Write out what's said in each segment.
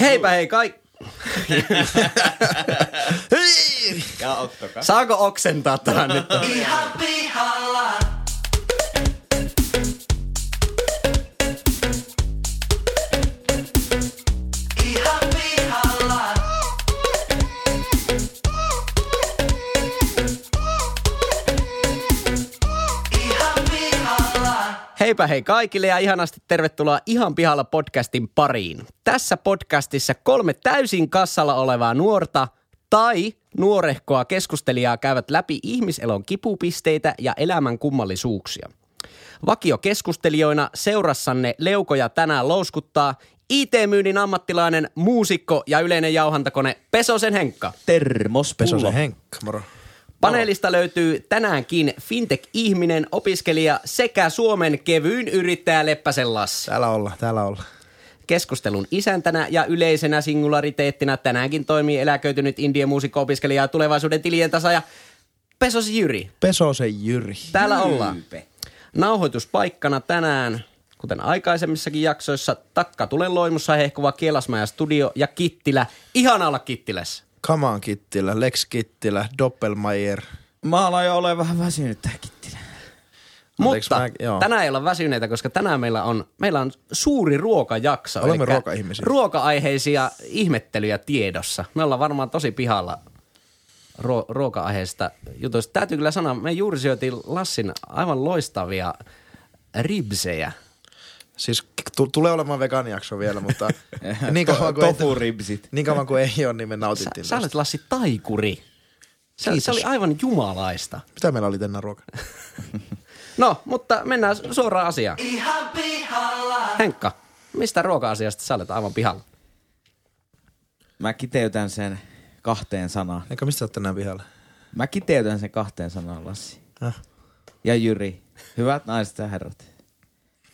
Heipä hei kaikki. Saako oksentaa tähän nyt? Ihan pihalla. Heipä hei kaikille ja ihanasti tervetuloa Ihan pihalla podcastin pariin. Tässä podcastissa kolme täysin kassalla olevaa nuorta tai nuorehkoa keskustelijaa käyvät läpi ihmiselon kipupisteitä ja elämän kummallisuuksia. Vakio keskustelijoina seurassanne leukoja tänään louskuttaa IT-myynnin ammattilainen, muusikko ja yleinen jauhantakone Pesosen Henkka. Termos Pesosen Henkka, moro. Paneelista löytyy tänäänkin fintech-ihminen, opiskelija sekä Suomen kevyin yrittäjä Leppäsen Lassi. Täällä olla, täällä olla. Keskustelun isäntänä ja yleisenä singulariteettina tänäänkin toimii eläköitynyt indien muusikko-opiskelija ja tulevaisuuden tilien tasaaja Pesos Jyri. Pesosen Jyri. Täällä ollaan. Nauhoituspaikkana tänään, kuten aikaisemmissakin jaksoissa, takka tulen loimussa hehkuva Kielasmaja Studio ja Kittilä. Ihana olla Kittilässä. Kamaan Kittilä, Lex Kittilä, Doppelmeier. Mä aloin jo ole vähän väsynyt tää kittilä. Anteeksi, Mutta mä- joo. tänään ei olla väsyneitä, koska tänään meillä on, meillä on suuri ruokajakso. Olemme ruokaihmisiä. Ruoka-aiheisia ihmettelyjä tiedossa. Me ollaan varmaan tosi pihalla ruo- ruoka-aiheista jutuista. Täytyy kyllä sanoa, me juuri syötiin Lassin aivan loistavia ribsejä. Siis t- tulee olemaan vegaanijakso vielä, mutta niin kauan kuin, Tofu ei, ribsit. niin kauan kuin ei ole, niin me Sä, nautittiin. sä olet tästä. Lassi taikuri. Se, se oli aivan jumalaista. Mitä meillä oli tänään ruoka? No, mutta mennään suoraan asiaan. Ihan pihalla. Henkka, mistä ruoka-asiasta sä olet aivan pihalla? Mä kiteytän sen kahteen sanaan. Eikö mistä oot tänään pihalla? Mä kiteytän sen kahteen sanaan, Lassi. Äh. Ja Jyri. Hyvät naiset ja herrat.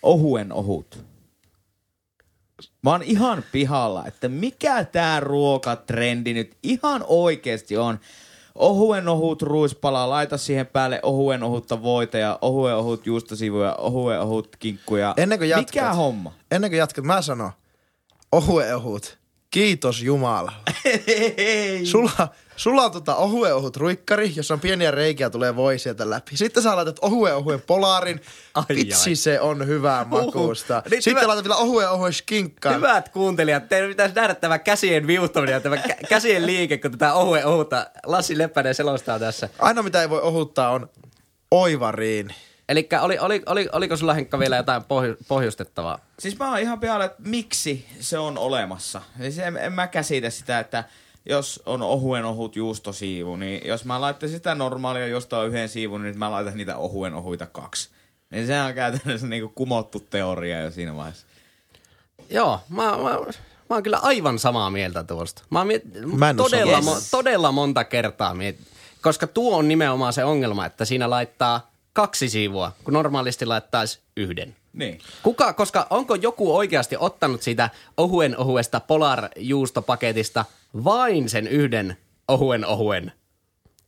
Ohuen ohut. Mä oon ihan pihalla, että mikä tää ruokatrendi nyt ihan oikeesti on. Ohuen ohut ruispala, laita siihen päälle ohuen ohutta voita ja ohuen ohut juustosivuja, ohuen ohut kinkkuja. Ennen kuin jatkat. Mikä homma? Ennen kuin jatkat, mä sanon. Ohue ohut. Kiitos Jumala. Sulla, sulla on tota ohue ohut ruikkari, jossa on pieniä reikiä, tulee voi sieltä läpi. Sitten sä laitat ohue ohuen polarin. Ai Vitsi, ai. se on hyvää makuusta. Nyt Sitten hyvä- laitat vielä ohue ohuen skinkkaan. Hyvät kuuntelijat, teidän pitäisi nähdä tämä käsien viuhtaminen ja tämä kä- käsien liike, kun tätä ohue ohuta Lassi Leppänen selostaa tässä. Aina mitä ei voi ohuttaa on oivariin. Eli oli, oli, oli, oliko sulla Henkka vielä jotain pohju- pohjustettavaa? Siis mä oon ihan pihalla, että miksi se on olemassa. Siis en, en mä käsitä sitä, että jos on ohuen ohut juustosiivu, niin jos mä laittaisin sitä normaalia jostain yhden siivun, niin mä laitan niitä ohuen ohuita kaksi. Niin se on käytännössä niinku kumottu teoria jo siinä vaiheessa. Joo, mä, mä, mä oon kyllä aivan samaa mieltä tuosta. Mä miet- Mä en todella, mo- todella monta kertaa miet- koska tuo on nimenomaan se ongelma, että siinä laittaa kaksi siivua, kun normaalisti laittaisi yhden. Niin. Kuka, koska onko joku oikeasti ottanut siitä ohuen ohuesta Polar-juustopaketista vain sen yhden ohuen ohuen?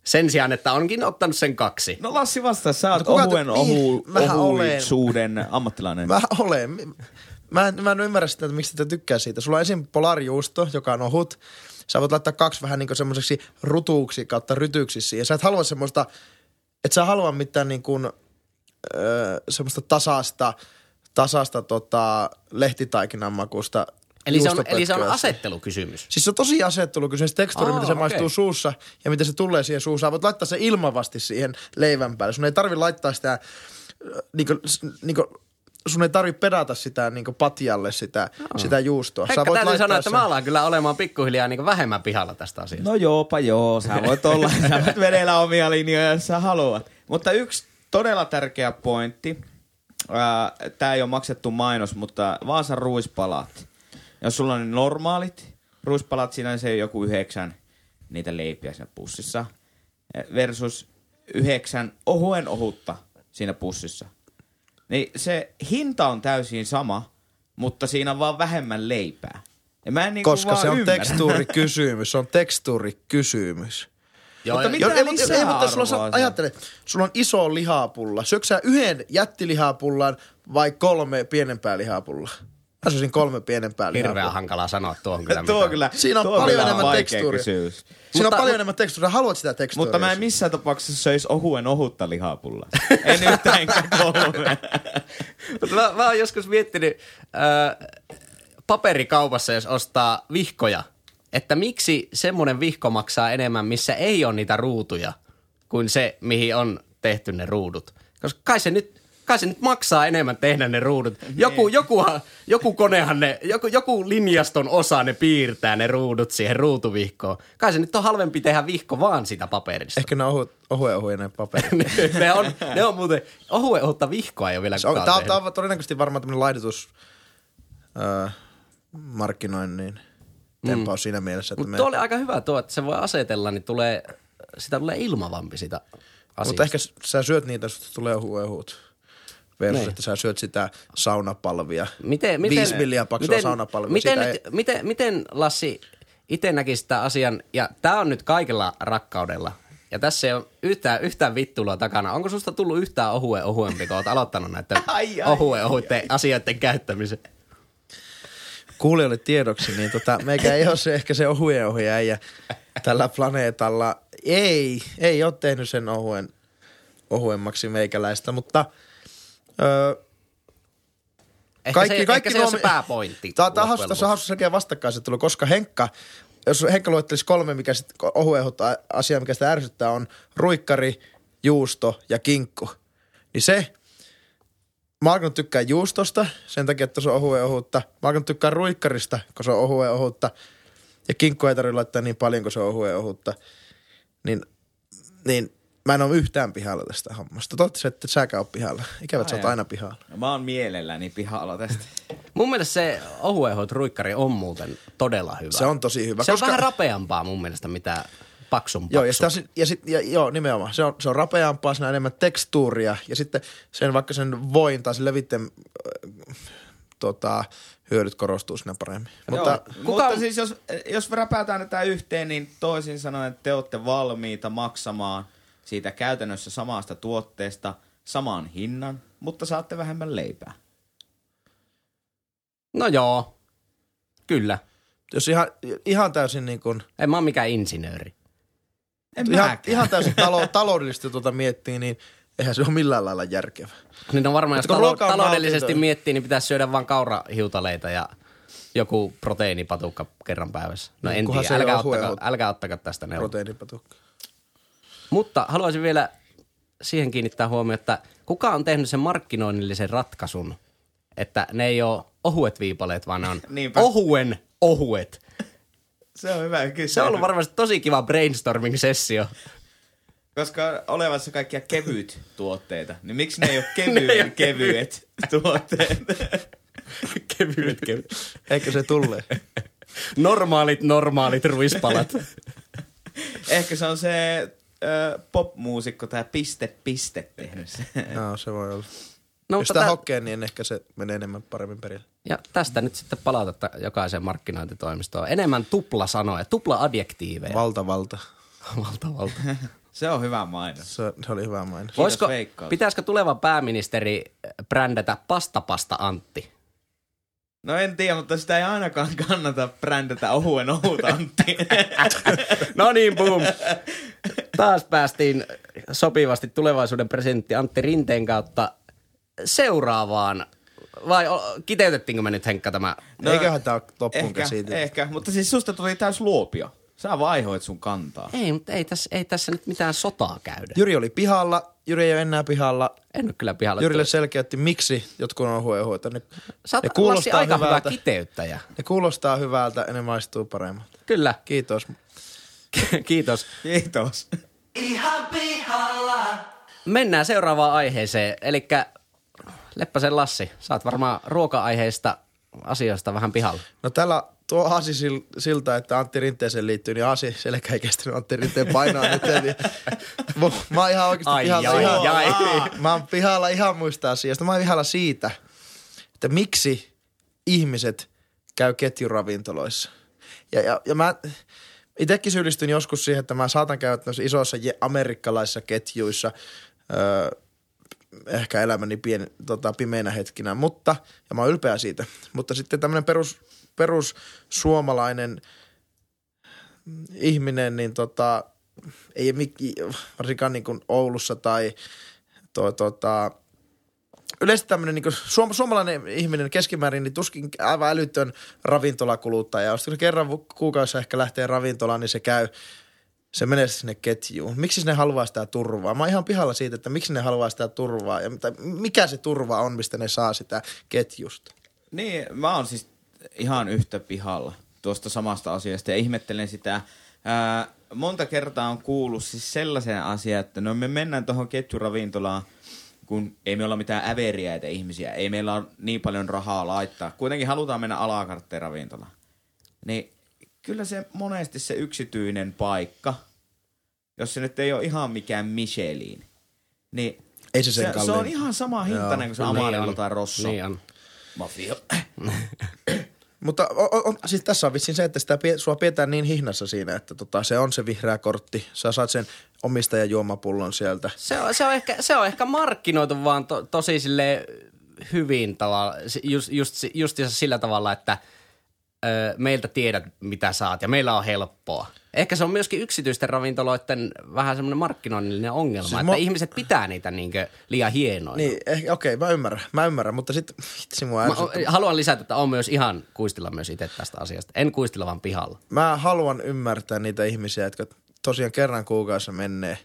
Sen sijaan, että onkin ottanut sen kaksi. No Lassi vastaa, sä oot No ohuen ohu, ohuisuuden ammattilainen. Mä olen. Mä en, mä en ymmärrä sitä, että miksi te tykkää siitä. Sulla on esim. polarijuusto, joka on ohut. Sä voit laittaa kaksi vähän niin semmoiseksi rutuuksi kautta rytyksi siihen. Sä et halua semmoista, et sä halua mitään niin kuin, öö, semmoista tasasta, tasasta tota, lehtitaikinan makusta Eli se, on, eli se on asettelukysymys. Siis se on tosi asettelukysymys, tekstuuri, Aa, miten se okei. maistuu suussa ja miten se tulee siihen suussa. Voit laittaa se ilmavasti siihen leivän päälle. Sun ei tarvi laittaa sitä, äh, niinku, niinku, sun ei tarvi pedata sitä niinku patjalle sitä, sitä juustoa. Henkka täytyy laittaa sanoa, että sen- mä alan kyllä olemaan pikkuhiljaa niin vähemmän pihalla tästä asiasta. No joopa joo, sä voit olla, sä voit vedellä omia linjoja, jos sä haluat. Mutta yksi todella tärkeä pointti, tämä ei ole maksettu mainos, mutta Vaasan ruispalat. Jos sulla on ne normaalit ruispalat, siinä on se joku yhdeksän niitä leipiä siinä pussissa, versus yhdeksän ohuen ohutta siinä pussissa. Niin se hinta on täysin sama, mutta siinä on vaan vähemmän leipää. Ja mä en niinku Koska vaan se on ymmärrä. tekstuurikysymys, se on tekstuurikysymys. Joo, Mutta mitä ei, mutta, ei, mutta sulla, on- ajattele, sulla on iso lihapulla. Syöksä yhden jättilihapullan vai kolme pienempää lihapullaa? Mä söisin kolme pienempää lihaa. Hirveän hankalaa sanoa tuohon kyllä. Tuo mitään. kyllä, Siinä on tuo paljon enemmän tekstuuria. kysymys. Siinä Mutta- on paljon enemmän tekstuuria. Haluat sitä tekstuuria? Mutta mä en missään tapauksessa söisi ohuen ohutta lihapullaa. en yhtään kolme. Mutta mä, mä oon joskus miettinyt äh, paperikaupassa, jos ostaa vihkoja, että miksi semmoinen vihko maksaa enemmän, missä ei ole niitä ruutuja, kuin se, mihin on tehty ne ruudut. Koska kai se nyt, kai se nyt maksaa enemmän tehdä ne ruudut. Joku, jokuhan, joku konehan ne, joku, joku linjaston osa ne piirtää ne ruudut siihen ruutuvihkoon. Kai se nyt on halvempi tehdä vihko vaan sitä paperista. Ehkä ne on ohu, ohuen ohuinen paperi. ne, on, ne on muuten, ohuen ohutta vihkoa ei ole vielä kukaan on, tää on todennäköisesti varmaan tämmönen laidutus öö, markkinoinnin tempaus siinä mielessä, Mutta me... tuo oli aika hyvä tuo, että se voi asetella, niin tulee, sitä tulee ilmavampi sitä asiasta. Mutta ehkä sä syöt niitä, tulee ohu Versus, Niin. että sä syöt sitä saunapalvia. miten, miten, Viisi milliä paksua saunapalvia. Miten, Siitä nyt, miten, miten Lassi itse näki sitä asian, ja tämä on nyt kaikella rakkaudella, ja tässä ei ole yhtään, yhtään vittulua takana. Onko susta tullut yhtään ohue ohuempi, kun oot aloittanut näiden Ai, ai, ohue ohuiden asioiden käyttämisen? Kuulijoille tiedoksi, niin tota, meikä ei ole se ehkä se ohuen äijä tällä planeetalla. Ei, ei ole tehnyt sen ohuen, ohuemmaksi meikäläistä, mutta... Öö, Ehkä Kaikki- se, kaikki ehkä se on nuo- se pääpointti. Tämä on hauska, tässä on hauska selkeä vastakkainasettelu, koska Henkka, jos Henkka luettelisi kolme, mikä sit asia, mikä sitä ärsyttää, on ruikkari, juusto ja kinkku. Niin se, alkanut tykkää juustosta sen takia, että se on ohue ohutta. Alkanut tykkää ruikkarista, kun se on ohue ohutta. Ja kinkku ei tarvitse laittaa niin paljon, kun se on ohue ohutta. Niin, niin mä en ole yhtään pihalla tästä hommasta. Toivottavasti, että säkään ole pihalla. Ikävä, että sä oot Ai, ai. aina pihalla. Mä oon mielelläni pihalla tästä. Mun mielestä se ohuehot ruikkari on muuten todella hyvä. Se on tosi hyvä. Se on koska- vähän rapeampaa mun mielestä, mitä paksun paksu. Joo, ja, sitä, on sit- ja, sit, ja joo, nimenomaan. Se on, se on rapeampaa, siinä on enemmän tekstuuria ja sitten sen vaikka sen voin tai sen levitteen äh, tota, hyödyt korostuu siinä paremmin. Mutta Joo, kuka mutta on- siis jos, jos räpätään tätä yhteen, niin toisin sanoen, että te olette valmiita maksamaan siitä käytännössä samasta tuotteesta saman hinnan, mutta saatte vähemmän leipää. No joo, kyllä. jos ihan, ihan täysin niin kuin, En mä ole mikään insinööri. En ihan, mäkään. ihan täysin talo, taloudellisesti tuota miettii, niin eihän se ole millään lailla järkevä. Niin on varmaan, jos talo- on taloudellisesti nautintoa. miettii, niin pitäisi syödä vain kaurahiutaleita ja joku proteiinipatukka kerran päivässä. No en Kunhan tiedä, älkää ottako, älkää ottako tästä neuvoa. Proteiinipatukka. Mutta haluaisin vielä siihen kiinnittää huomioon, että kuka on tehnyt sen markkinoinnillisen ratkaisun, että ne ei ole ohuet viipaleet, vaan ne on Niinpä. ohuen ohuet. Se on hyvä kysymys. Se on ollut varmasti tosi kiva brainstorming-sessio. Koska olevassa kaikkia kevyt tuotteita, niin miksi ne ei ole kevyen kevyet tuotteet? kevyet, kevyet. Eikö se tule? Normaalit, normaalit ruispalat. Ehkä se on se ö, popmuusikko tai piste piste tehnyt se. no, se voi olla. No, Jos mutta sitä tä- hokee, niin ehkä se menee enemmän paremmin perille. Ja tästä nyt sitten palautetta jokaiseen markkinointitoimistoon. Enemmän tupla sanoja, tupla adjektiiveja. Valta, valta. valta, valta. Se on hyvä mainos. Se, se oli hyvä mainos. Voisiko, pitäisikö tuleva pääministeri brändätä pastapasta Antti? No en tiedä, mutta sitä ei ainakaan kannata brändätä ohuen ohut Antti. No niin, boom. Taas päästiin sopivasti tulevaisuuden presidentti Antti Rinteen kautta seuraavaan. Vai kiteytettiinkö me nyt Henkka tämä? No, Eiköhän ole loppuun ehkä, käsitelty. ehkä, mutta siis susta tuli täys luopio. Sä vaihoit sun kantaa. Ei, mutta ei tässä, ei tässä nyt mitään sotaa käydä. Jyri oli pihalla, Jyri ei ole enää pihalla. En ole kyllä pihalla. Jyrille selkeytti, miksi jotkut on huehuita. Ne, Sä oot ne kuulostaa aika hyvältä. hyvä kiteyttäjä. Ne kuulostaa hyvältä ja ne maistuu paremmalta. Kyllä, Kiitos. kiitos. Kiitos. ihan pihalla. Mennään seuraavaan aiheeseen, eli Leppäsen Lassi, oot varmaan ruoka-aiheista asioista vähän pihalla. No tällä tuo sil- siltä, että Antti Rinteeseen liittyy, niin Aasi selkä ei kestänyt Antti Rinteen painaa nyt. Eli, mä, oon ihan oikeasti Ai, pihalla. ai, ihan, ai. Mä oon pihalla ihan muista asiasta. Mä oon pihalla siitä, että miksi ihmiset käy ketjuravintoloissa. Ja, ja, ja mä itsekin syyllistyn joskus siihen, että mä saatan käydä isoissa amerikkalaisissa ketjuissa. Öö, ehkä elämäni pien, tota, pimeinä hetkinä, mutta, ja mä oon ylpeä siitä. Mutta sitten tämmöinen perus, perus suomalainen ihminen, niin tota, ei mikki, varsinkaan niin kuin Oulussa tai to, tota, yleisesti tämmöinen niin suom- suomalainen ihminen keskimäärin, niin tuskin aivan älytön ravintolakuluttaja. Jos kerran kuukaudessa ehkä lähtee ravintolaan, niin se käy, se menee sinne ketjuun. Miksi ne haluaa sitä turvaa? Mä oon ihan pihalla siitä, että miksi ne haluaa sitä turvaa ja mikä se turva on, mistä ne saa sitä ketjusta. Niin, mä oon siis ihan yhtä pihalla tuosta samasta asiasta ja ihmettelen sitä. Ää, monta kertaa on kuullut siis sellaisen asian, että no me mennään tuohon ketjuravintolaan, kun ei me olla mitään äveriäitä ihmisiä, ei meillä ole niin paljon rahaa laittaa. Kuitenkin halutaan mennä alakartteen ravintolaan. Niin kyllä se monesti se yksityinen paikka, jos se nyt ei ole ihan mikään Michelin, niin Ei se sen se, se on ihan sama hintainen kuin se Niin Amarilla on. tai Rosso. Niin on. Mafia. Mutta on, on, siis tässä on vissiin se, että sitä sua pidetään niin hihnassa siinä, että tota, se on se vihreä kortti. Sä saat sen omistajan juomapullon sieltä. Se on, se on, ehkä, se on ehkä markkinoitu vaan to, tosi sille hyvin tavalla, just, just, just sillä tavalla, että ö, meiltä tiedät, mitä saat ja meillä on helppoa. Ehkä se on myöskin yksityisten ravintoloiden vähän semmoinen markkinoinnillinen ongelma, Siis että mo- ihmiset pitää niitä niinkö liian hienoina. Niin, eh, okei, mä ymmärrän, mä ymmärrän, mutta sitten vitsi mua Mä haluan lisätä, että on myös ihan kuistilla myös itse tästä asiasta. En kuistilla, vaan pihalla. Mä haluan ymmärtää niitä ihmisiä, jotka tosiaan kerran kuukaudessa menee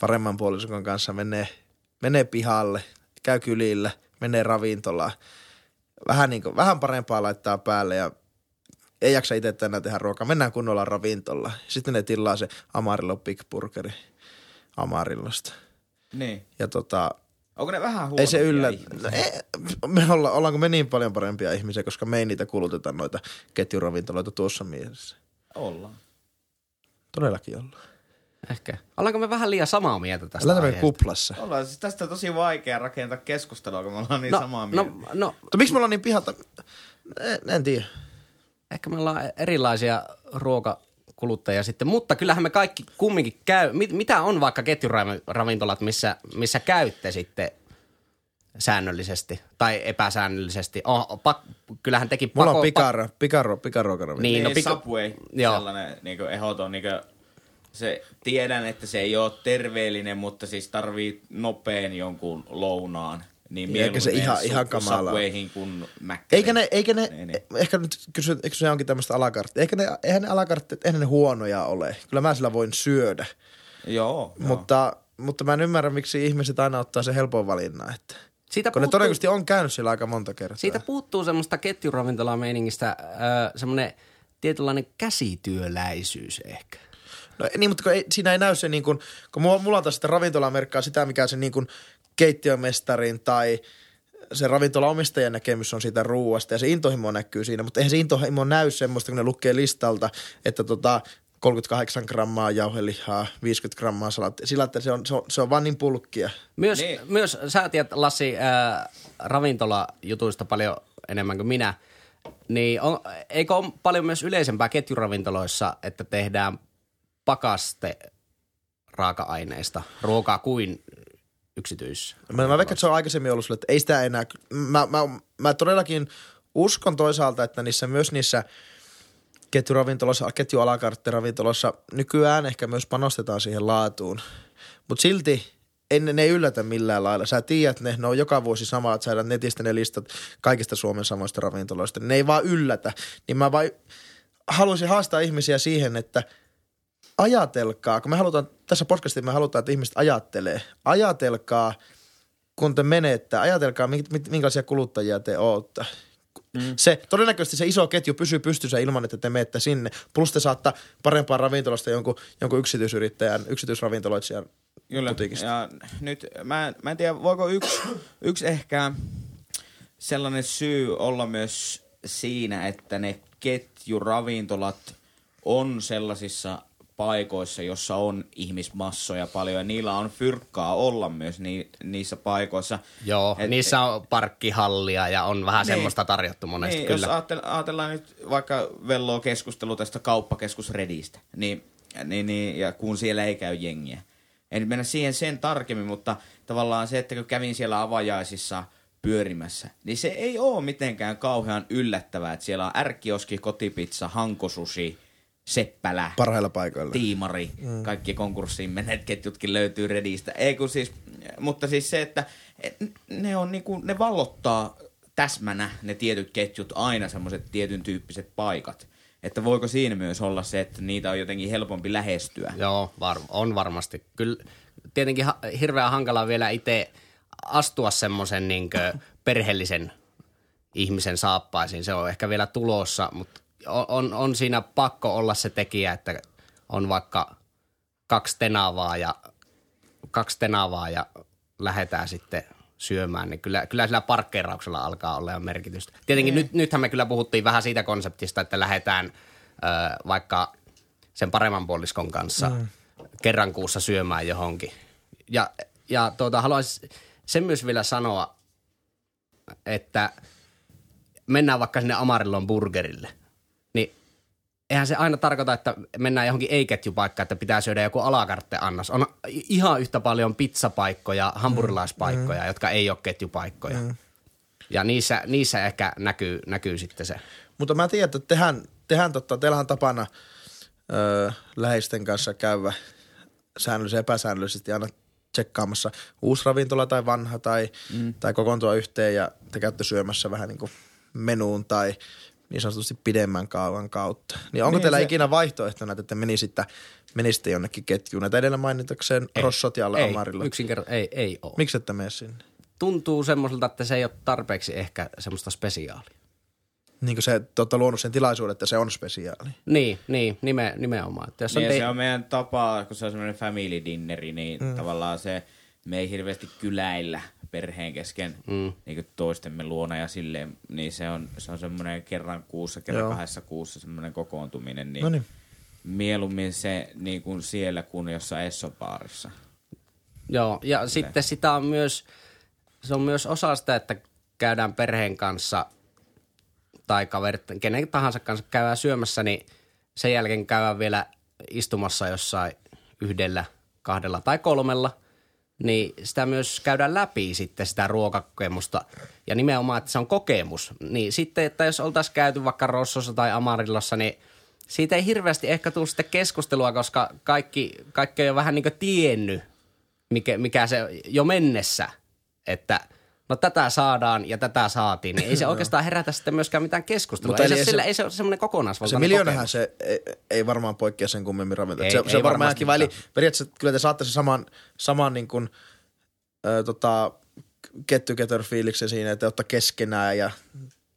paremman puolisokon kanssa, menee, menee pihalle, käy kylillä, menee ravintolaan. Vähän, niin kuin, vähän parempaa laittaa päälle ja ei jaksa itse tänään tehdä ruokaa. Mennään kunnolla ravintolaan. Sitten ne tilaa se Amarillo Big Burgeri Amarillosta. niin. Ja tota, Onko ne vähän ei se yllä. No, ei, me olla, ollaanko me niin paljon parempia ihmisiä, koska me ei niitä kuluteta noita ketjuravintoloita tuossa mielessä. Ollaan. Todellakin ollaan. Ehkä. Ollaanko me vähän liian samaa mieltä tästä tämmöinen aiheesta? kuplassa. Ollaan siis tästä on tosi vaikea rakentaa keskustelua, kun me ollaan niin No, samaa no, mieltä. no, Mutta miksi me ollaan niin pihalta? En, en tiedä. Ehkä me ollaan erilaisia ruokakuluttajia sitten, mutta kyllähän me kaikki kumminkin käy. Mit, mitä on vaikka ketjuravintolat, missä, missä käytte sitten säännöllisesti tai epäsäännöllisesti? Oh, pak, kyllähän teki Mulla pako, on pikaro, pikaro, pikaruokaravintola. Niin, Niin, no pika- Subway, Joo. sellainen niin ehdoton, niin se, tiedän, että se ei ole terveellinen, mutta siis tarvii nopean jonkun lounaan. Niin eikä se ihan- ihan kamalaa. Subwayhin kuin Mäkkäriin. Eikä ne, eikä ne, Niin, niin. ehkä nyt kysy, eikö se onkin tämmöistä alakarttia. Eikä ne, eihän ne alakarttit, eihän ne huonoja ole. Kyllä mä sillä voin syödä. Joo, joo. Mutta, mutta mä en ymmärrä, miksi ihmiset aina ottaa sen helpon valinnan. Että, Siitä kun ne puuttuu- todennäköisesti on käynyt siellä aika monta kertaa. Siitä puuttuu semmoista ketjuravintolaa-meiningistä, äh, semmoinen tietynlainen käsityöläisyys ehkä. No niin, mutta kun ei, siinä ei näy se niin kuin, kun mulla, mulla on taas sitä ravintolamerkkaa sitä, mikä se niin kuin keittiömestarin tai se ravintolaomistajan näkemys on siitä ruuasta ja se intohimo näkyy siinä, mutta eihän se intohimo näy semmoista, kun ne lukee listalta, että tota 38 grammaa jauhelihaa, 50 grammaa salaattia. Sillä, että se on, se on, se on vaan niin pulkkia. Myös, Niin. myös sä tiedät, Lassi, äh, ravintolajutuista paljon enemmän kuin minä. Niin on, eikö ole paljon myös yleisempää ketjuravintoloissa, että tehdään pakaste raaka-aineista ruokaa kuin yksityis? Mä, mä veikkaan, että se on aikaisemmin ollut sulle, että ei sitä enää. Mä, mä, mä todellakin uskon toisaalta, että niissä myös niissä ketjuravintoloissa, ketjualakarttiravintoloissa nykyään ehkä myös panostetaan siihen laatuun. Mutta silti ei, ne, ei yllätä millään lailla. Sä tiedät ne, ne on joka vuosi sama, että saadaan netistä ne listat kaikista Suomen samoista ravintoloista. Ne ei vaan yllätä. Niin mä vaan haluaisin haastaa ihmisiä siihen, että ajatelkaa, kun me halutaan, tässä podcastissa me halutaan, että ihmiset ajattelee. Ajatelkaa, kun te menette, ajatelkaa, minkälaisia kuluttajia te ootte. Mm. Se, todennäköisesti se iso ketju pysyy pystyssä ilman, että te menette sinne. Plus te saatte parempaa ravintolasta jonkun, jonkun yksityisyrittäjän, yksityisravintoloitsijan Kyllä. putiikista. Ja nyt mä, en- mä en tiedä, voiko yksi, yksi ehkä sellainen syy olla myös siinä, että ne ketjuravintolat on sellaisissa paikoissa, jossa on ihmismassoja paljon ja niillä on fyrkkaa olla myös ni, niissä paikoissa. Joo, Et- niissä on parkkihallia ja on vähän Niin. semmoista tarjottu monesti niin, kyllä. Jos ajatell- ajatellaan nyt vaikka velloa keskustelu tästä kauppakeskus Redistä, niin, niin, niin, ja kun siellä ei käy jengiä, En mennä siihen sen tarkemmin, mutta tavallaan se, että kun kävin siellä avajaisissa pyörimässä, niin se ei ole mitenkään kauhean yllättävää, että siellä on ärkkioski, kotipizza, hankosusi, seppälä, Parhailla paikoilla. tiimari, mm. kaikki konkurssiin menneet ketjutkin löytyy Redistä. Ei kun siis, mutta siis se, että et ne on niinku, ne vallottaa täsmänä ne tietyt ketjut aina semmoiset tietyn tyyppiset paikat. Että voiko siinä myös olla se, että niitä on jotenkin helpompi lähestyä? Joo, var, on varmasti. Kyllä tietenkin ha, hirveän hankala vielä itse astua semmoisen niin perheellisen ihmisen saappaisiin. Se on ehkä vielä tulossa, mutta on, on, siinä pakko olla se tekijä, että on vaikka kaksi tenavaa ja, kaksi tenavaa ja lähdetään sitten syömään, niin kyllä, kyllä sillä parkkeerauksella alkaa olla jo merkitystä. Tietenkin nyt, nythän me kyllä puhuttiin vähän siitä konseptista, että lähdetään ö, vaikka sen paremman puoliskon kanssa mm. kerran kuussa syömään johonkin. Ja, ja tuota, haluaisin sen myös vielä sanoa, että mennään vaikka sinne Amarillon burgerille, niin eihän se aina tarkoita, että mennään johonkin ei-ketjupaikkaan, että pitää syödä joku alakartte-annos. On ihan yhtä paljon pizzapaikkoja, hampurilaispaikkoja, mm. jotka ei ole ketjupaikkoja. Mm. Ja niissä, niissä ehkä näkyy, näkyy sitten se. Mutta mä tiedän, että tehän, tehän totta, teillä on tapana öö, läheisten kanssa käydä säännöllisesti epäsäännöllisesti aina tsekkaamassa uusi ravintola tai vanha tai, mm. tai kokoontua yhteen ja te käytte syömässä vähän niin kuin menuun tai niin sanotusti pidemmän kaavan kautta. Niin onko Niin, teillä se- ikinä vaihtoehtona, että te menisitte, menisitte jonnekin ketjuun? Näitä edellä mainitakseen Rossot ja ei, Amarilla. yksinkertaisesti ei, ei ole. Miksi ette mene sinne? Tuntuu semmoiselta, että se ei ole tarpeeksi ehkä semmoista spesiaalia. Niin kuin se, olette luonut sen tilaisuuden, että se on spesiaali. Niin, niin nime, nimenomaan. Että jos on Niin, te- se on meidän tapa, kun se on semmoinen family dinneri, niin mm. tavallaan se, me ei hirveästi kyläillä perheen kesken mm. niin toistemme luona ja silleen, niin se on, se on semmoinen kerran kuussa, kerran Joo. kahdessa kuussa semmoinen kokoontuminen, niin, No niin. mieluummin se niin kuin siellä kuin jossain Essopaarissa. Joo, ja sitten sitä on myös, se on myös osa sitä, että käydään perheen kanssa tai kaverit, kenen tahansa kanssa käydään syömässä, niin sen jälkeen käydään vielä istumassa jossain yhdellä, kahdella tai kolmella, niin sitä myös käydään läpi sitten sitä ruokakokemusta. Ja nimenomaan, että se on kokemus. Niin sitten, että jos oltaisiin käyty vaikka Rossossa tai Amarillossa, niin siitä ei hirveästi ehkä tule sitten keskustelua, koska kaikki, kaikki on jo vähän niin kuin tiennyt, mikä, mikä se jo mennessä, että no tätä saadaan ja tätä saatiin, niin ei se oikeastaan herätä sitten myöskään mitään keskustelua. Mutta Ei se, se- sillä, ei se ole semmoinen Se kokonaisvaltainen miljoonahan kokemus. se ei, ei varmaan poikkea sen kummemmin ravintola. Se, se on varmaan varmasti kiva. Eli periaatteessa kyllä te saatte se saman, saman niin kuin, ö, tota, get together fiiliksen siinä, että olette keskenään ja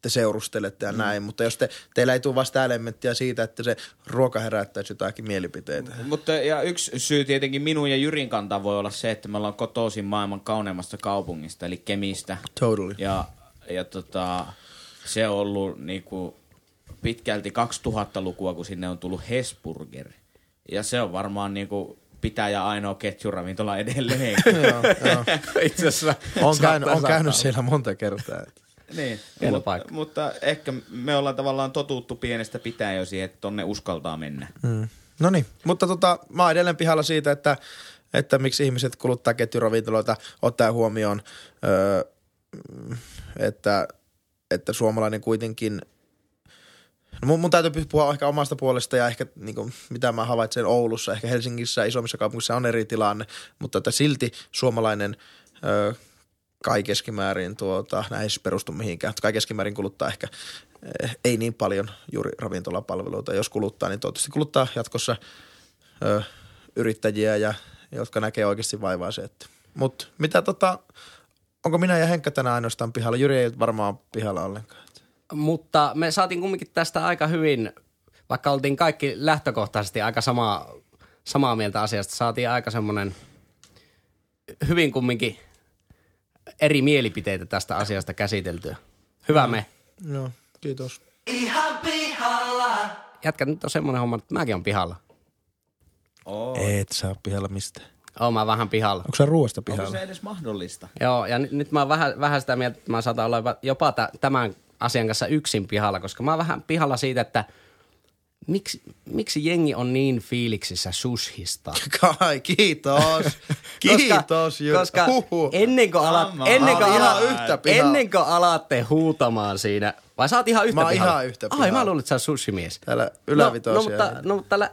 te seurustelette ja mm. näin. Mutta jos te, teillä ei tule vasta elementtiä siitä, että se ruoka herättäisi jotakin mielipiteitä. Mutta ja yksi syy tietenkin minun ja Jyrin kantaa voi olla se, että me ollaan kotoisin maailman kauneimmasta kaupungista, eli Kemistä. Totally. Ja, ja tota, se on ollut niinku pitkälti 2000-lukua, kun sinne on tullut Hesburger. Ja se on varmaan niinku pitäjä ainoa ketjuravintola edelleen. Itse asiassa On, käynyt, on käynyt siellä monta kertaa. Niin. Hieno Mut, paikka. mutta ehkä me ollaan tavallaan totuttu pienestä pitäen jo siihen, että tonne uskaltaa mennä. Mm. No niin, mutta tota, mä oon edelleen pihalla siitä, että, että miksi ihmiset kuluttaa ketjuravintoloita, ottaa huomioon, öö, että, että suomalainen kuitenkin No mun, mun täytyy puhua ehkä omasta puolesta ja ehkä niin kuin, mitä mä havaitsen Oulussa, ehkä Helsingissä ja isommissa kaupungeissa on eri tilanne, mutta että silti suomalainen ö, kai keskimäärin, tuota, näin siis perustu mihinkään, kai keskimäärin kuluttaa ehkä eh, ei niin paljon juuri ravintolapalveluita. Jos kuluttaa, niin toivottavasti kuluttaa jatkossa ö, yrittäjiä, ja, jotka näkee oikeasti vaivaa se. Että. Mut mitä tota, onko minä ja Henkka tänään ainoastaan pihalla? Jyri ei varmaan pihalla ollenkaan. Mutta me saatiin kumminkin tästä aika hyvin, vaikka oltiin kaikki lähtökohtaisesti aika samaa, samaa mieltä asiasta, saatiin aika semmoinen hyvin kumminkin eri mielipiteitä tästä asiasta käsiteltyä. Hyvä me. Joo, kiitos. Ihan pihalla. Jätkä, nyt on semmoinen homma, että mäkin on pihalla. Oh. Et saa ole pihalla mistään. Oon mä vähän pihalla. Onko se ruoasta Onko pihalla? se edes mahdollista? Joo, ja nyt, nyt mä oon vähän, vähän sitä mieltä, että mä saatan olla jopa- jopa tä, tämän asian kanssa yksin pihalla, koska mä oon vähän pihalla siitä, että miksi, miksi jengi on niin fiiliksissä sushista? Kai, kiitos. Kiitos, Jyrki. koska Huhhuh. ennen kuin, alat, on. ennen, kuin alat, yhtä ennen kuin alatte huutamaan siinä, vai sä oot ihan yhtä Mä oon pihalla? ihan yhtä Ai, pihalla. mä luulin, että sä oot sushimies. Täällä No, ylävitoisia. no, mutta, no, mutta lä-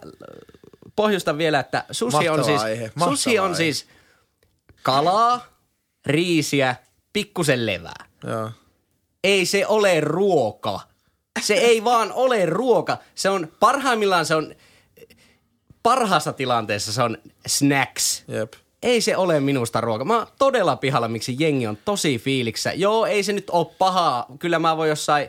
pohjustan vielä, että sushi on Mahtava siis, aihe, mahtava sushi on aihe. siis kalaa, riisiä, pikkusen levää. Joo. Ei se ole ruoka. Se ei vaan ole ruoka. Se on parhaimmillaan se on, parhaassa tilanteessa se on snacks. Jep. Ei se ole minusta ruoka. Mä oon todella pihalla, miksi jengi on tosi fiiliksessä. Joo, ei se nyt ole pahaa. Kyllä mä voin jossain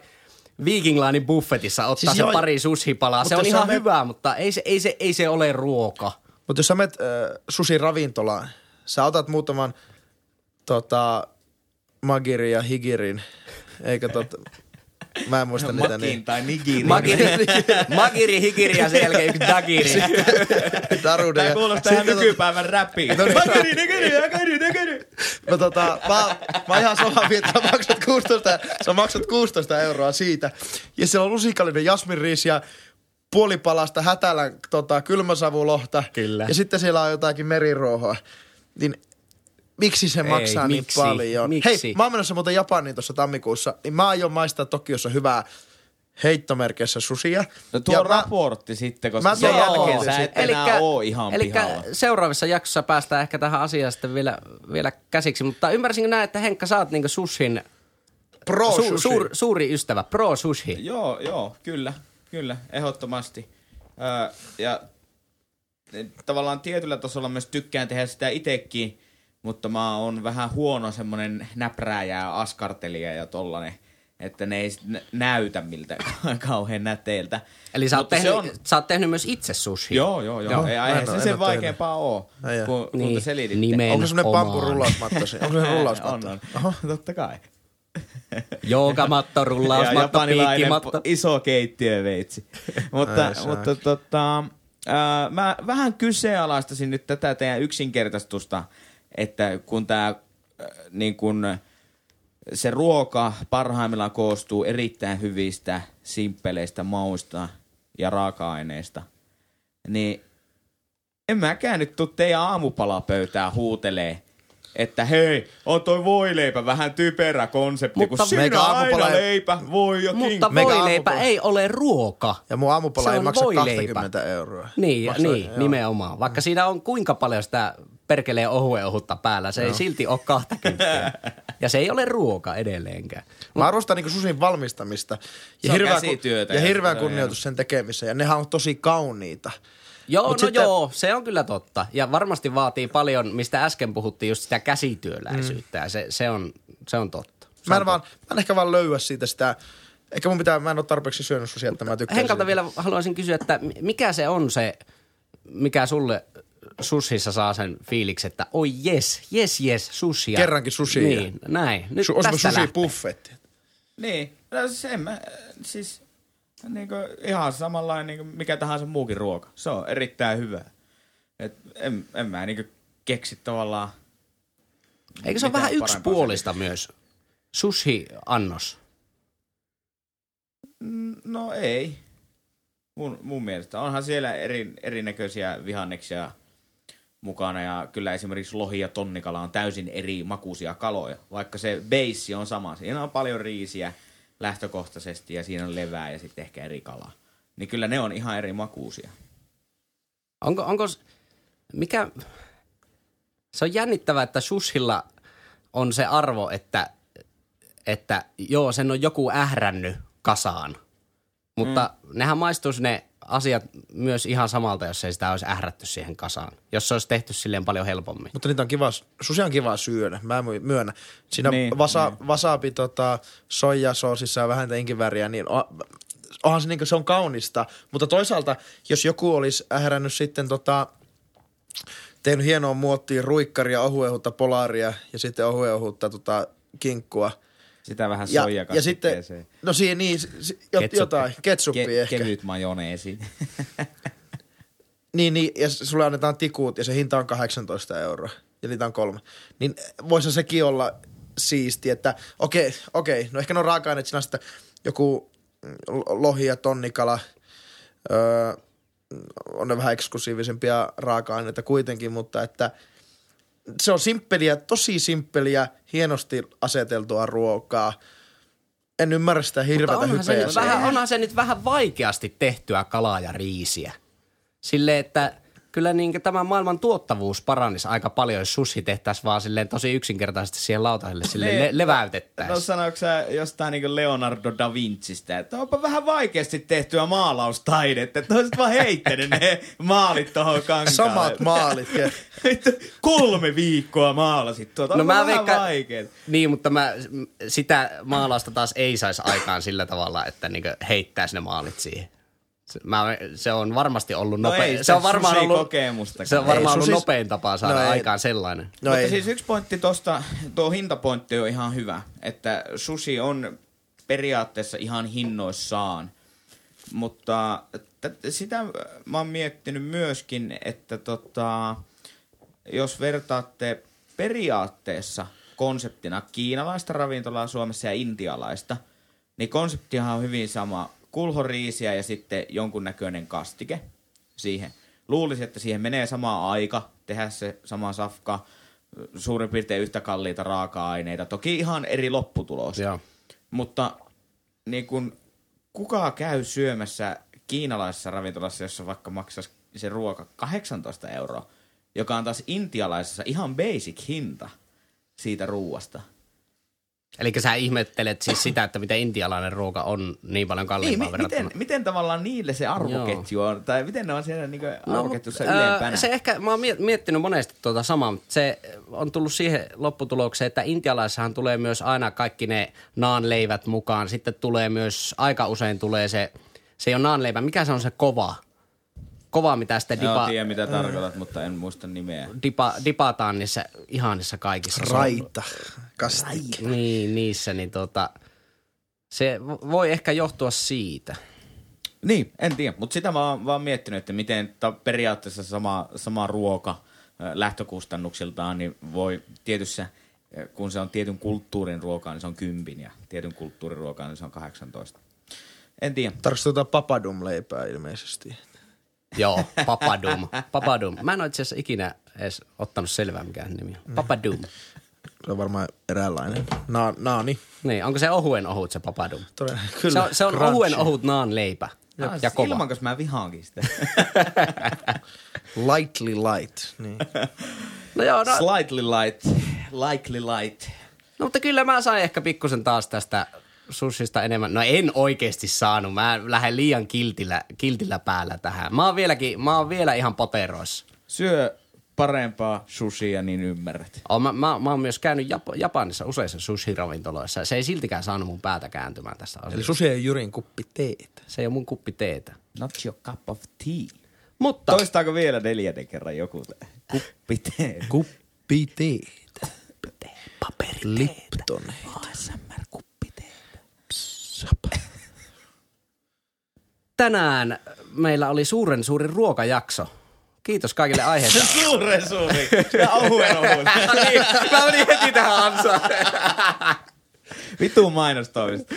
Viking Linein buffetissa ottaa Siis se joo, pari sushipalaa. mutta Se on ihan menet- hyvää, mutta ei se, ei, se, ei se ole ruoka. Mutta jos sä menet äh, sushi-ravintolaan, sä otat muutaman tota, magirin ja higirin, eikä tota, mä en muista niitä Makin niin. tai nigiri. Magiri, magiri hikiri ja sen jälkeen yksi dagiri. Darude Tämä kuulostaa ihan sitten nykypäivän räppiin. No niin. Magiri, nigiri, nigiri, nigiri. No tota, mä, mä ihan samaa mieltä, sä maksat 16, sä maksat 16 euroa siitä. Ja siellä on lusikallinen jasminriisi ja puolipalasta hätälän tota, kylmäsavulohta. Kyllä. Ja sitten siellä on jotakin meriruohoa. Niin miksi se Ei, maksaa miksi? niin paljon? Miksi? Hei, mä oon menossa muuten Japaniin tuossa tammikuussa, niin mä aion maistaa Tokiossa hyvää heittomerkeissä susia. No tuo Ja raportti sitten, koska Mä sen jälkeen sä et sitten. enää oo ihan elikkä pihalla. seuraavassa jaksossa päästään ehkä tähän asiaan sitten vielä, vielä käsiksi. Mutta ymmärsinkö näin, että Henkka, sä oot niinku sushin Pro su- sushi. suur, suuri ystävä, pro sushi. Joo, joo, kyllä, kyllä, ehdottomasti. Öö, ja eh, tavallaan tietyllä tasolla myös tykkään tehdä sitä itekin, mutta mä oon vähän huono semmonen näprääjä ja askartelija ja tollanen, että ne ei näytä miltä kauhean näteiltä. Eli sä oot, tehnyt, on- sä oot tehnyt myös itse sushi. Joo, joo, joo. Joo, Ei, eihän se en sen oo vaikeampaa oo, Ai jaa. kun, kun Niin, te selititte. nimen- Onko semmonen omaan. pampurulausmatto siinä? Onko se rullausmatto? On, on. Oho. Totta kai. Joogamatto, ja rullausmatto, piikkimatto. iso keittiöveitsi. mutta Ai mutta tota, ää, mä vähän kyseenalaistasin nyt tätä teidän yksinkertaistusta, että kun tämä niin kun, se ruoka parhaimmillaan koostuu erittäin hyvistä, simppeleistä mauista ja raaka-aineista, niin en mäkään nyt tuu teidän aamupalapöytään huutelee, että hei, on toi voileipä vähän typerä konsepti, Mutta kun siinä meikä on aina aamupala- leipä, voi ja Mutta voileipä aamupa- ei ole ruoka. Ja mun aamupala Se ei on maksa voileipä. 20 euroa. Niin, niin nimenomaan. Vaikka siinä on kuinka paljon sitä perkeleen ohuen ohutta päällä, se ei silti ole 20. ja se ei ole ruoka edelleenkään. Mä arvostan niinku susin valmistamista. Se on hirveä, käsityötä ja ja hirveä se on kunnioitus sen tekemisessä. Ja nehän on tosi kauniita. Joo, Mut no sitten- joo, se on kyllä totta. Ja varmasti vaatii paljon, mistä äsken puhuttiin, just sitä käsityöläisyyttä. Ja se, se, on, se on totta. Se Mä on en, vaan, mä en ehkä vaan löyä siitä sitä. Ehkä mun pitää, mä en ole tarpeeksi syönyt susia, että mä tykkään Henkalta siitä. vielä haluaisin kysyä, että mikä se on se, mikä sulle sushissa saa sen fiiliksi, että oi jes, jes, jes, sushia. Kerrankin sushia. Niin, näin. Nyt Su, tästä sushi lähtee. buffetti? Niin, no siis en mä, siis niin kuin, ihan samanlainen niin kuin mikä tahansa muukin ruoka. Se on erittäin hyvä. Et en, en mä niin kuin, keksi tavallaan... Eikö se ole vähän yksipuolista myös? Sushi-annos. Mm, No ei. Mun, mun mielestä. Onhan siellä eri, erinäköisiä vihanneksia mukana ja kyllä esimerkiksi lohi ja tonnikala on täysin eri makuisia kaloja, vaikka se base on sama. Siinä on paljon riisiä lähtökohtaisesti ja siinä on levää ja sitten ehkä eri kalaa. Niin kyllä ne on ihan eri makuisia. Onko, onko, mikä, se on jännittävää, että sushilla on se arvo, että, että joo, sen on joku ährännyt kasaan. Mutta mm. nehän maistuisi ne asiat myös ihan samalta, jos ei sitä olisi ährätty siihen kasaan. Jos se olisi tehty silleen paljon helpommin. Mutta niitä on kiva, susi on kiva syödä, mä my- myönnän. Siinä Niin, vasa, niin. wasabi, tota, soijasoosissa ja vähän inkiväriä, niin on, onhan se, niin se on kaunista. Mutta toisaalta, jos joku olisi ährännyt sitten tota, tehnyt hienoa muottia, ruikkaria, ohuehutta, polaria ja sitten ohuehutta tota, kinkkua. Sitä vähän Ja, soijakas ja sitten, no siihen niin, jot, Ketsuppi. jotain, ketsuppi Ke- ehkä. kevyt majoneesi. Niin, niin, ja sulle annetaan tikut ja se hinta on 18 euroa ja niitä on kolme. Niin voisi sekin olla siisti, että okei, okei, no ehkä ne on raaka-aineet sitten joku lohi ja tonnikala, Öö, on ne vähän eksklusiivisempia raaka-aineita kuitenkin, mutta että se on simppeliä, tosi simppeliä, hienosti aseteltua ruokaa. En ymmärrä sitä Mutta hirveätä onhan se, hypeä. nyt vähän, onhan se nyt vähän vaikeasti tehtyä kalaa ja riisiä. Silleen, että kyllä niin tämä maailman tuottavuus paranisi aika paljon, jos sushi tehtäisiin vaan silleen tosi yksinkertaisesti siihen lautaselle silleen le- No leväytettäisiin. sanoiko sä jostain niin Leonardo da Vincistä, että onpa vähän vaikeasti tehtyä maalaustaidetta, että olisit vaan heittänyt ne maalit tohon kankaalle. Samat maalit. ke- Vittu, Kolme viikkoa maalasit tuota. No mä vähän veikkaan, vaikeet. niin, mutta mä, sitä maalausta taas ei saisi aikaan sillä tavalla, että niin heittäisi ne maalit siihen. Se, mä, se on varmasti ollut No nopea. ei se sitä on varmaan ollut, sushi-kokemustakaan. se on varmaan Ei, ollut nopein tapa saada No ei. aikaan sellainen. No Mutta ei. siis yksi pointti tosta, tuo hintapointti on ihan hyvä, että sushi on periaatteessa ihan hinnoissaan. Mutta t- sitä mä oon miettinyt myöskin, että tota, jos vertaatte periaatteessa konseptina kiinalaista ravintolaa Suomessa ja intialaista, niin konseptihan on hyvin sama. Kulhoriisiä ja sitten jonkunnäköinen kastike siihen. Luulisin, että siihen menee sama aika tehdä se sama safka, suurin piirtein yhtä kalliita raaka-aineita. Toki ihan eri lopputulos. Joo. Mutta niin kun, kuka käy syömässä kiinalaisessa ravintolassa, jossa vaikka maksaisi se ruoka 18 euroa, joka on taas intialaisessa ihan basic hinta siitä ruuasta. Eli sä ihmettelet siis sitä, että miten intialainen ruoka on niin paljon Niin, kalliimpaa mi- verrattuna. miten, miten tavallaan niille se arvoketju on, tai miten ne on siellä niin arvoketjussa mut, ylempänä? Se ehkä, mä oon miet- miettinyt monesti tuota samaa, mutta se on tullut siihen lopputulokseen, että intialaissahan tulee myös aina kaikki ne naanleivät mukaan. Sitten tulee myös, aika usein tulee se, se ei ole naanleivä, mikä se on se kova? Kova, mitä sitten Joo, dipa, tiedän mitä tarkoitat, mutta en muista nimeä. dipa, dipataan niissä ihanissa kaikissa. Raita. Kastike. Niin, niissä, niin tota, se vo- voi ehkä johtua siitä. Niin, en tiedä, mutta sitä mä oon vaan miettinyt, että miten ta- periaatteessa sama, sama ruoka lähtökustannuksiltaan niin voi tietyssä, kun se on tietyn kulttuurin ruokaa, niin se on kympin ja tietyn kulttuurin ruokaa, niin se on 18. En tiedä. Tarkoitetaan papadum-leipää ilmeisesti. Joo, Papadum. Papadum. Mä en ole itse asiassa ikinä edes ottanut selvää, mikä sen nimi on. Papadum. Se on varmaan eräänlainen. Na, naani. Niin, onko se ohuen ohut se Papadum? Todella, Se kyllä. on, se on Crunchy. ohuen ohut naan leipä. Ja, ja kova. Ilmankos mä vihaankin sitä? Lightly light. Niin. No joo, no, Slightly light, likely light. no, mutta kyllä mä sain ehkä pikkusen taas tästä sushista enemmän. No en oikeasti saanut. Mä lähden liian kiltillä, kiltillä päällä tähän. Mä oon, vieläkin, mä oon vielä ihan poteroissa. Syö parempaa sushia, niin ymmärrät. Oon, mä, mä, mä oon myös käynyt Jap- Japanissa useissa sushi-ravintoloissa. Se ei siltikään saanut mun päätä kääntymään tästä asiasta. Eli susi ei Jyrin kuppi teetä. Se ei ole mun kuppi teetä. Not your cup of tea. Mutta Toistaako vielä neljännen kerran joku? Kuppi tee. Kuppi teetä. paperiteetä. Lipton. ASMR-kuppiteetä. Tänään meillä oli suuren suuri ruokajakso. Kiitos kaikille aiheesta. Suuren suuri. Ja ohuen ohut. niin, mä menin heti tähän ansaan. Vitu mainostoimista.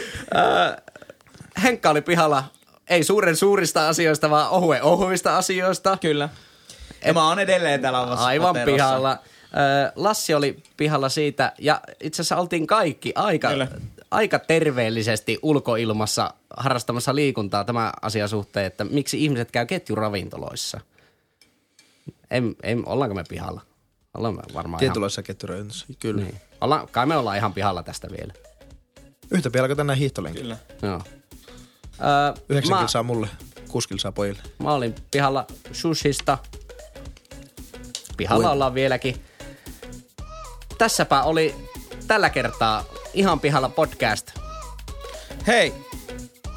Henkka oli pihalla, ei suuren suurista asioista, vaan ohuen ohuista asioista. Kyllä. Ja mä oon edelleen täällä Aivan poterossa. pihalla. Ö, Lassi oli pihalla siitä ja itse asiassa oltiin kaikki aika, Kyllä. Aika terveellisesti ulkoilmassa harrastamassa liikuntaa tämän asian suhteen, että miksi ihmiset käy ketjuravintoloissa. En, en, ollaanko me pihalla? Ollaan me varmaan Tietynlaisissa ketjuravintoloissa, kyllä. ihan, niin. ollaan, kai me ollaan ihan pihalla tästä vielä. Yhtä pihalla kuin tänään hiihtolenki. Kyllä. Joo. Öö, Yhdeksän mä, kilsaa mulle, kuusi kilsaa pojille. mä olin pihalla sushista. Pihalla ollaan vieläkin. Tässäpä oli tällä kertaa ihan pihalla podcast. Hei,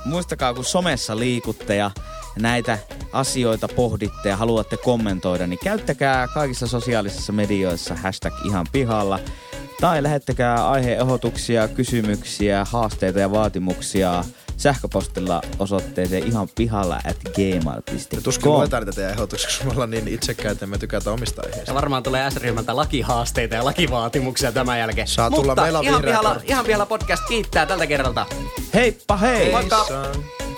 muistakaa kun somessa liikutte ja näitä asioita pohditte ja haluatte kommentoida, niin käyttäkää kaikissa sosiaalisissa medioissa hashtag ihan pihalla. Tai lähettäkää aiheehdotuksia, kysymyksiä, haasteita ja vaatimuksia sähköpostilla osoitteeseen ihan pihalla at Ja tuskin luetaan niitä teidän ehdotuksia, koska me ollaan niin itsekkäitä, että me tykätään omista aiheista. Ja varmaan tulee S-ryhmältä lakihaasteita ja lakivaatimuksia tämän jälkeen. Saa tulla, Mutta meillä on ihan pihalla, kortti. ihan pihalla podcast kiittää tältä kerralta. Heippa hei! Moikka! On.